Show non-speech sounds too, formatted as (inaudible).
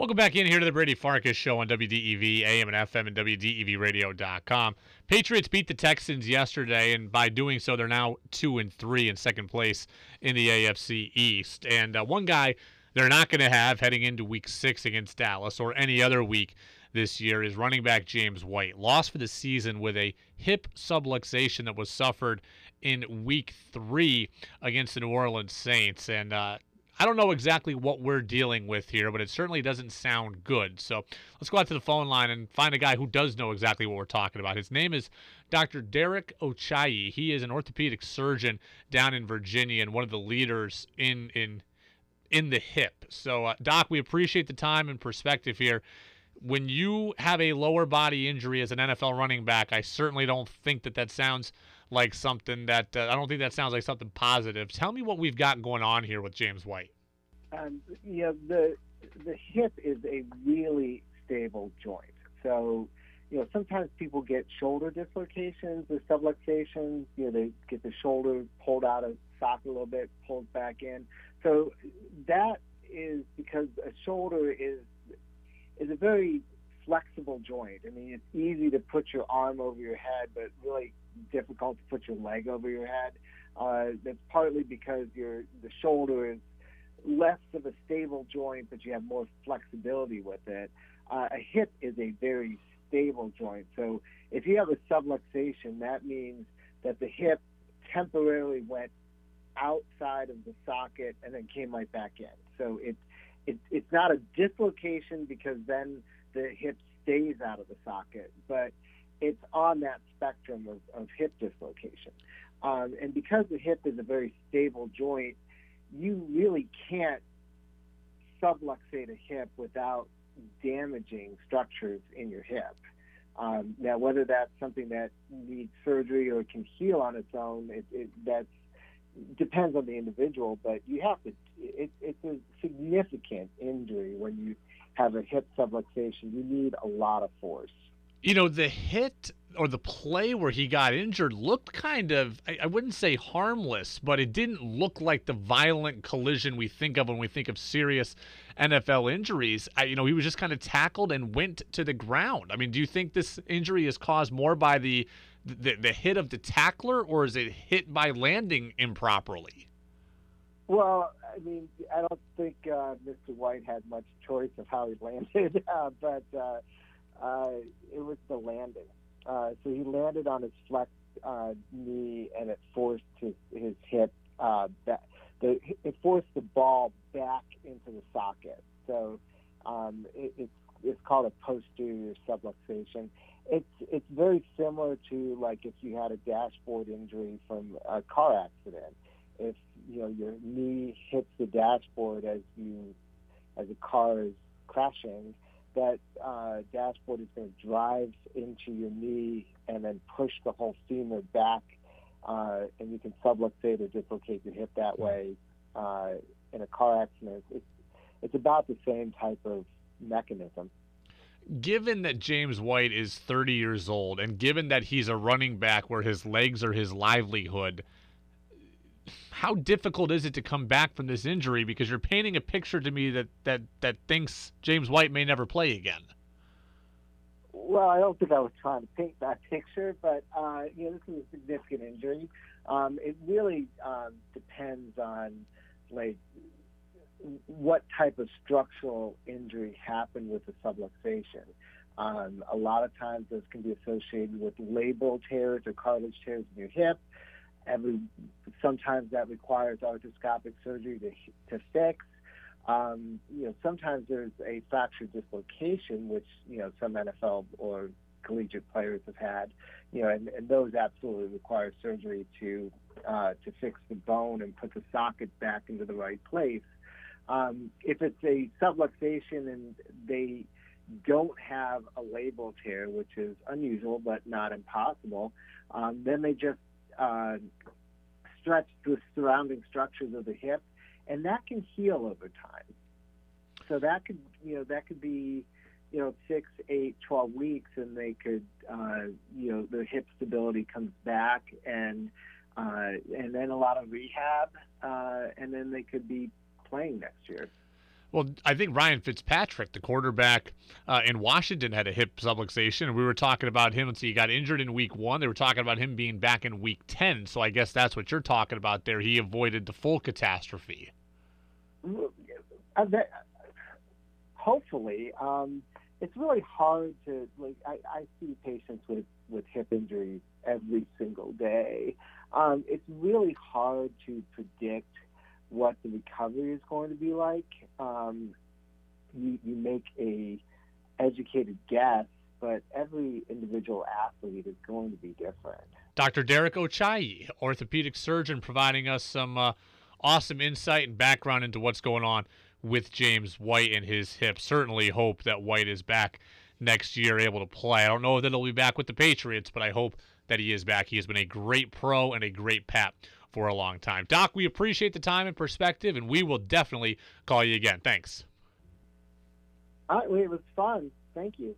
Welcome back in here to the Brady Farkas Show on WDEV, AM and FM, and WDEVradio.com. Patriots beat the Texans yesterday, and by doing so, they're now two and three in second place in the AFC East. And uh, one guy they're not going to have heading into Week Six against Dallas or any other week this year is running back James White. Lost for the season with a hip subluxation that was suffered in Week Three against the New Orleans Saints, and uh, I don't know exactly what we're dealing with here, but it certainly doesn't sound good. So let's go out to the phone line and find a guy who does know exactly what we're talking about. His name is Dr. Derek Ochiai. He is an orthopedic surgeon down in Virginia and one of the leaders in in in the hip. So, uh, Doc, we appreciate the time and perspective here. When you have a lower body injury as an NFL running back, I certainly don't think that that sounds like something that uh, I don't think that sounds like something positive. Tell me what we've got going on here with James White. Um, know, the the hip is a really stable joint. So, you know, sometimes people get shoulder dislocations or subluxations. You know, they get the shoulder pulled out of socket a little bit, pulled back in. So that is because a shoulder is is a very flexible joint. I mean, it's easy to put your arm over your head, but really difficult to put your leg over your head. Uh, that's partly because your the shoulder is less of a stable joint, but you have more flexibility with it. Uh, a hip is a very stable joint. So if you have a subluxation, that means that the hip temporarily went outside of the socket and then came right back in. So it, it's not a dislocation because then the hip stays out of the socket, but it's on that spectrum of, of hip dislocation. Um, and because the hip is a very stable joint, you really can't subluxate a hip without damaging structures in your hip. Um, now, whether that's something that needs surgery or can heal on its own, it, it that's depends on the individual. But you have to. It, it's a significant injury when you have a hip subluxation. You need a lot of force. You know, the hit or the play where he got injured looked kind of I, I, wouldn't say harmless, but it didn't look like the violent collision we think of when we think of serious NFL injuries. I, you know, he was just kind of tackled and went to the ground. I mean, do you think this injury is caused more by the the, the hit of the tackler or is it hit by landing improperly? Well, I mean, I don't think uh, Mr. White had much choice of how he landed, (laughs) uh, but uh, uh, it was the landing. Uh, so he landed on his flexed uh, knee, and it forced his his hip uh, back. The, it forced the ball back into the socket. So um, it, it's it's called a posterior subluxation. It's it's very similar to like if you had a dashboard injury from a car accident. If you know your knee hits the dashboard as you as a car is crashing, that uh, dashboard is going to drive into your knee and then push the whole femur back, uh, and you can subluxate or dislocate your hip that way uh, in a car accident. It's, it's about the same type of mechanism. Given that James White is 30 years old, and given that he's a running back where his legs are his livelihood, how difficult is it to come back from this injury? Because you're painting a picture to me that that that thinks James White may never play again. Well, I don't think I was trying to paint that picture, but uh, you know, this is a significant injury. Um, it really um, depends on like what type of structural injury happened with the subluxation. Um, a lot of times, those can be associated with labral tears or cartilage tears in your hip. Every sometimes that requires arthroscopic surgery to to fix. Um, you know, sometimes there's a fracture dislocation, which you know some NFL or collegiate players have had. You know, and, and those absolutely require surgery to uh, to fix the bone and put the socket back into the right place. Um, if it's a subluxation and they don't have a labral tear, which is unusual but not impossible, um, then they just uh, stretch the surrounding structures of the hip, and that can heal over time. So that could, you know, that could be, you know, six, eight, twelve weeks, and they could, uh, you know, the hip stability comes back, and uh, and then a lot of rehab, uh, and then they could be playing next year. Well, I think Ryan Fitzpatrick, the quarterback uh, in Washington, had a hip subluxation, and we were talking about him. See, he got injured in week one. They were talking about him being back in week 10. So I guess that's what you're talking about there. He avoided the full catastrophe. Uh, hopefully. Um, it's really hard to, like, I, I see patients with, with hip injuries every single day. Um, it's really hard to predict what the recovery is going to be like. Um, you, you make a educated guess, but every individual athlete is going to be different. Dr. Derek Ochiai, orthopedic surgeon, providing us some uh, awesome insight and background into what's going on with James White and his hip. Certainly hope that White is back next year, able to play. I don't know that he'll be back with the Patriots, but I hope that he is back. He has been a great pro and a great pap for a long time. Doc, we appreciate the time and perspective, and we will definitely call you again. Thanks. All right, it was fun. Thank you.